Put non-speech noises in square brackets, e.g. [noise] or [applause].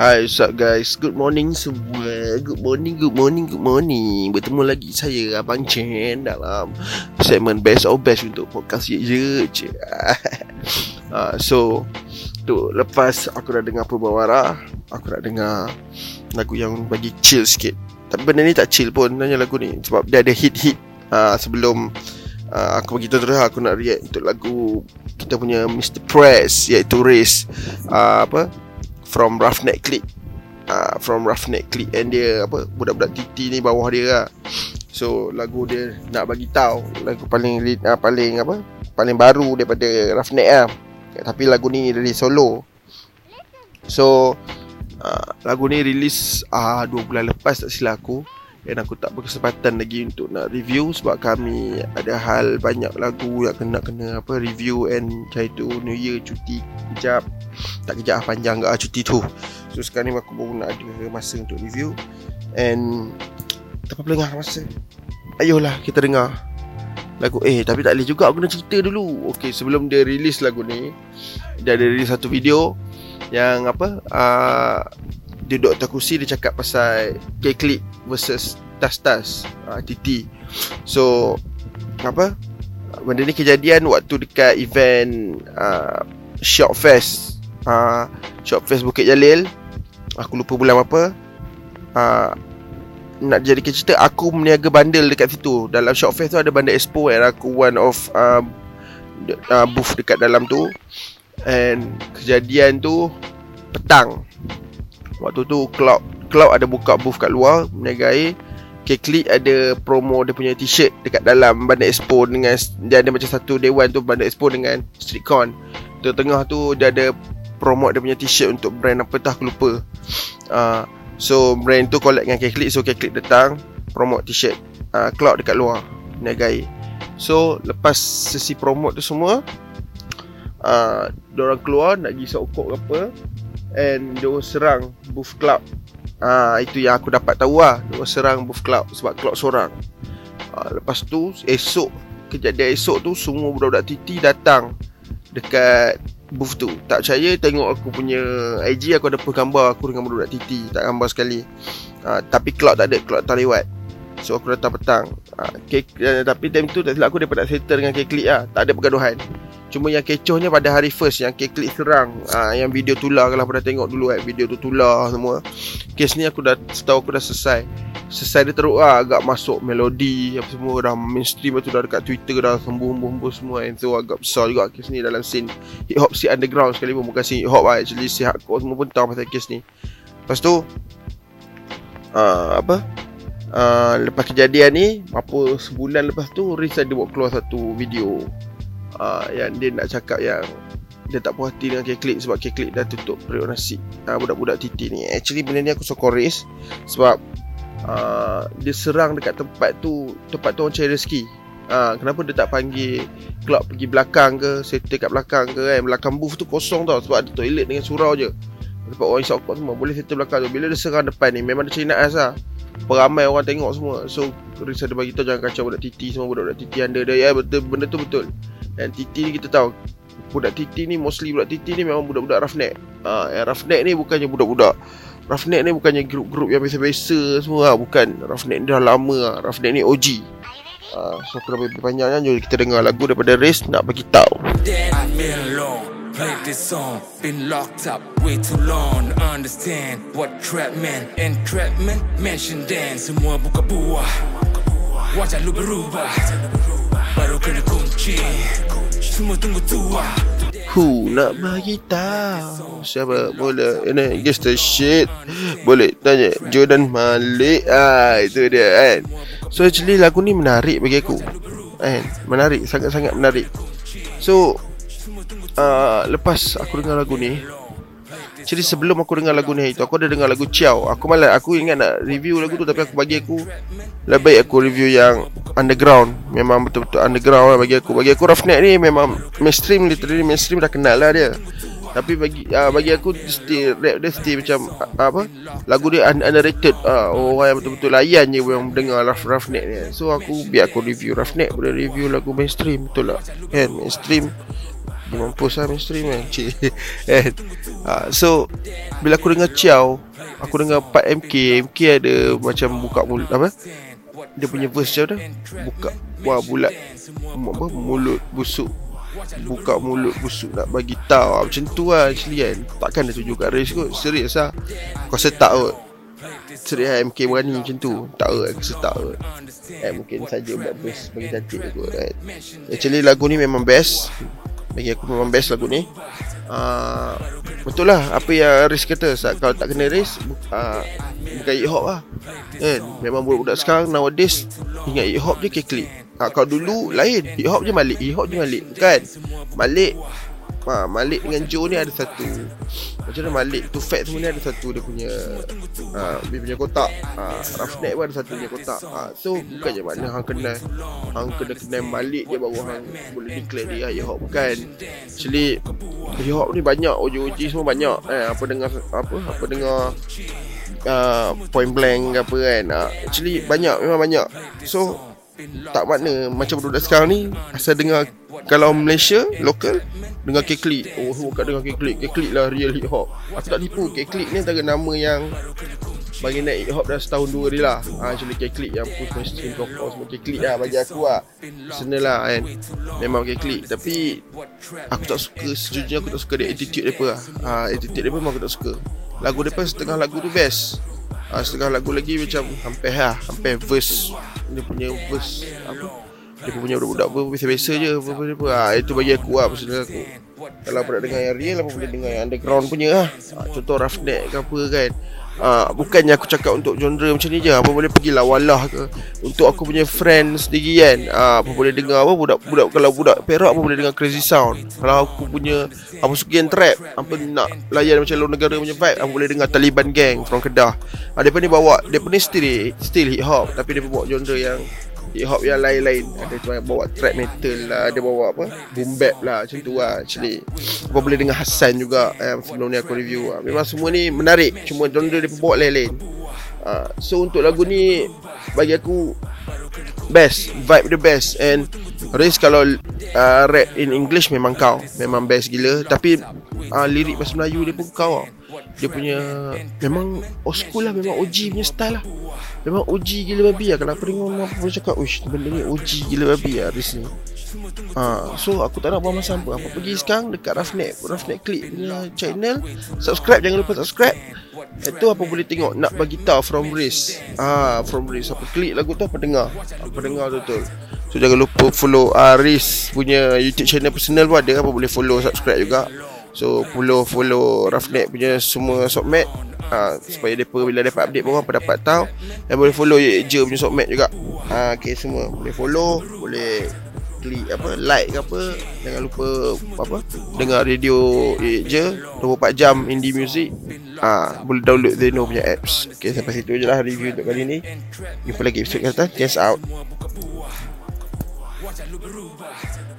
Hi, what's up guys? Good morning semua. Good morning, good morning, good morning. Bertemu lagi saya Abang Chen dalam segmen Best of Best untuk podcast ye je. je. uh, so, tu lepas aku dah dengar Perbawara, aku dah dengar lagu yang bagi chill sikit. Tapi benda ni tak chill pun nanya lagu ni sebab dia ada hit-hit uh, sebelum uh, aku bagi tahu terus aku nak react untuk lagu kita punya Mr. Press iaitu Race uh, apa from Roughneck Click uh, from Roughneck Click and dia apa budak-budak titi ni bawah dia lah. So lagu dia nak bagi tahu. Lagu paling uh, paling apa paling baru daripada Roughneck lah. Tapi lagu ni dari solo. So uh, lagu ni release uh, 2 bulan lepas tak silap aku dan aku tak berkesempatan lagi untuk nak review sebab kami ada hal banyak lagu yang kena kena apa review and macam itu. New Year cuti kejap. Tak kejap lah, panjang ke cuti tu. So sekarang ni aku baru nak ada masa untuk review. And tak apa dengar masa. Ayolah kita dengar lagu. Eh tapi tak boleh juga aku nak cerita dulu. Okay sebelum dia release lagu ni dia ada release satu video yang apa uh, duduk atas kursi dia cakap pasal K-Click versus Tas-Tas uh, TT so apa? Benda ni kejadian waktu dekat event uh, Shock Fest. Uh, Shock Fest Bukit Jalil. Aku lupa bulan apa. Uh, nak jadi cerita aku meniaga bandel dekat situ. Dalam Shock Fest tu ada bandel expo and aku one of uh, uh, booth dekat dalam tu. And kejadian tu petang Waktu tu Cloud Cloud ada buka booth kat luar Meniagai K-Click ada promo dia punya t-shirt Dekat dalam Bandar Expo dengan Dia ada macam satu dewan tu Bandar Expo dengan Streetcon Tengah-tengah tu Dia ada promo dia punya t-shirt Untuk brand apa tak aku lupa. Uh, So brand tu collect dengan K-Click So K-Click datang Promote t-shirt uh, Cloud dekat luar Meniagai So lepas sesi promote tu semua uh, Diorang keluar Nak pergi sokok ke apa And dia serang Booth Club. Ah Itu yang aku dapat tahu lah. Dia serang Booth Club Sebab Club seorang. Uh, Lepas tu Esok Kejadian esok tu Semua budak-budak titi datang Dekat Booth tu. Tak percaya Tengok aku punya IG Aku ada post gambar Aku dengan budak-budak titi Tak gambar sekali. Uh, Tapi Cloud tak ada Cloud tak lewat. So aku datang petang. Uh, cake, uh, Tapi time tu tak silap aku Dia nak settle dengan K-Click lah. Tak ada pergaduhan Cuma yang kecohnya pada hari first Yang K-Click serang uh, Yang video tular Kalau pernah tengok dulu eh, Video tu tular semua. Kes ni aku dah Setahu aku dah selesai. Selesai dia teruk lah Agak masuk melodi Apa semua. Dah mainstream tu Dah dekat Twitter Dah sembuh-sembuh semua And so agak besar juga Kes ni dalam scene. Hip hop scene underground sekali pun Bukan scene hip hop lah Actually scene hardcore semua pun tahu pasal kes ni. Lepas tu uh, Apa? Uh, Lepas kejadian ni Apa sebulan lepas tu Riz ada buat keluar satu video uh, Yang dia nak cakap yang Dia tak puas hati dengan K-Click Sebab K-Click dah tutup periuk nasi. Uh, Budak-budak titi ni. Actually benda ni aku sokong Riz Sebab uh, Dia serang dekat tempat tu Tempat tu orang cari rezeki. Uh, Kenapa dia tak panggil Club pergi belakang ke Settle kat belakang ke kan Belakang booth tu kosong tau Sebab ada toilet dengan surau je. Tempat orang isap semua Boleh settle belakang tu. Bila dia serang depan ni Memang dia cari naas lah. Peramai orang tengok semua. So Risa ada bagi tahu Jangan kacau budak titi Semua budak-budak titi anda dia. Ya betul Benda tu betul Dan titi ni kita tahu Budak titi ni Mostly budak titi ni Memang budak-budak roughneck ha, Yang roughneck ni Bukannya budak-budak Roughneck ni bukannya grup-grup yang biasa-biasa semua lah. Bukan Roughneck ni dah lama lah. Roughneck ni OG ha, So dah lebih banyaknya Jom kita dengar lagu daripada Race Nak bagi tahu Played this song, been locked up way too long. Understand what trap man and trap man mention dan semua buka buah. Wajah lu berubah, baru kena kunci. Semua tunggu tua. Nak bagi tahu Siapa boleh? Ini guess the shit. Boleh tanya Jordan Malik. Ah, Itu dia kan? So actually lagu ni menarik bagi aku kan? Menarik Sangat-sangat menarik. So uh, lepas aku dengar lagu ni jadi sebelum aku dengar lagu ni itu aku ada dengar lagu Ciao. Aku malah aku ingat nak review lagu tu tapi aku bagi aku lebih baik aku review yang underground. Memang betul-betul underground lah bagi aku. Bagi aku Roughneck ni memang mainstream literally mainstream dah kenal lah dia. Tapi bagi uh, bagi aku still rap dia still macam uh, apa? Lagu dia underrated. Uh, orang yang betul-betul layan je yang dengar Rough Roughneck ni. So aku biar aku review Roughneck boleh review lagu mainstream betul lah. Kan mainstream mampus lah mainstream kan Cik uh, [laughs] So Bila aku dengar Ciao Aku dengar part MK MK ada macam buka mulut Apa? Dia punya verse Ciao dah Buka Wah bulat Apa? Mulut busuk. Buka mulut busuk nak bagi tahu. Macam tu lah actually kan. Takkan dia tunjuk kat race kot. Serius lah. Kau setak kot. Serius lah MK berani macam tu. Tak kot aku setak kot. Eh, Mungkin saja buat verse bagi cantik kot kan Actually lagu ni memang best Bagi aku memang best lagu ni. Uh, Betul lah Apa yang Riz kata Kalau tak kena Riz uh, Bukan hip hop lah. Kan? Memang budak-budak sekarang Nowadays Ingat hip hop je keklik. Ha, kalau dulu lain. Hip hop je Malik Hip hop je Malik. Kan? Malik ha, Malik dengan Joe ni ada satu. Macam mana Malik Tu fat semua ni ada satu Dia punya ha, Dia punya kotak. Ha, Roughneck pun ada satu punya kotak. Ha, So bukan je makna Hang kenal Hang kena kenal Malik dia Baru hang boleh declare dia hip hop Bukan. Actually Hip hop ni banyak OG-OG semua banyak. Eh, Apa dengar Apa Apa dengar uh, Point blank apa kan. Uh, Actually banyak Memang banyak. So tak makna macam budak sekarang ni asal dengar kalau Malaysia lokal dengar K-Click oh bukan dengar K-Click K-Click lah real hip hop. Aku tak tipu. K-Click ni antara nama yang bagi naik hip hop dah setahun dua ni lah. Ha, Actually K-Click yang push mainstream kau kau semua. K-Click lah bagi aku lah. Personal lah kan? Memang K-Click Tapi Aku tak suka Sejujurnya aku tak suka dia attitude dia lah. Ha, Attitude dia memang aku tak suka. Lagu dia setengah lagu tu best. Ha, Setengah lagu lagi macam Hampir lah Hampir verse dia punya verse apa? Dia punya budak-budak apa biasa-biasa je apa apa, apa. Ha, itu bagi aku lah personal aku kalau apa nak dengar yang real apa boleh dengar yang underground punya lah. Ha, contoh roughneck ke apa kan Uh, bukannya aku cakap untuk genre macam ni je. Apa boleh pergi lah walah ke. Untuk aku punya friends sendiri kan uh, Apa boleh dengar apa budak-budak Kalau budak perak apa boleh dengar crazy sound. Kalau aku punya Apa suka yang trap Apa nak layan macam luar negara punya vibe Apa boleh dengar Taliban Gang from Kedah. Uh, Dia pun ni bawa Dia pun ni still, still hip hop Tapi dia pun bawa genre yang hip hop yang lain-lain. Ada cuma bawa trap metal lah ada bawa apa? Boom bap lah macam tu lah actually. Apa boleh dengar Hassan juga eh, sebelum ni aku review lah. memang semua ni menarik cuma genre dia bawa lain-lain. Uh, so untuk lagu ni bagi aku best vibe the best. And Riz kalau uh, rap in English memang kau memang best gila. Tapi uh, lirik bahasa Melayu dia pun kau. lah dia punya memang old school lah memang OG punya style lah. Memang OG gila babi lah. Kalau aku dengar orang pun cakap uish benda ni OG gila babi lah Riz ni. Ha, so aku tak nak buang masa apa. Apa pergi sekarang dekat Roughneck Roughneck Click punya channel. Subscribe jangan lupa subscribe. Itu apa boleh tengok nak bagi tahu from Riz. Ah from Riz. Apa klik lagu tu apa dengar? Apa dengar betul. So jangan lupa follow Aris punya YouTube channel personal pun ada. Apa boleh follow subscribe juga. So follow follow Roughneck punya semua sockmat uh, supaya depa bila dapat update pun apa dapat tahu. Dan boleh follow je punya sockmat juga. Ah uh, okey semua. Boleh follow, boleh klik apa like ke apa. Jangan lupa apa dengar radio je 24 jam indie music. Ah boleh download Zeno punya apps. Okey sampai situ je lah review untuk kali ni. Jumpa lagi episode kata Guess out Watch out,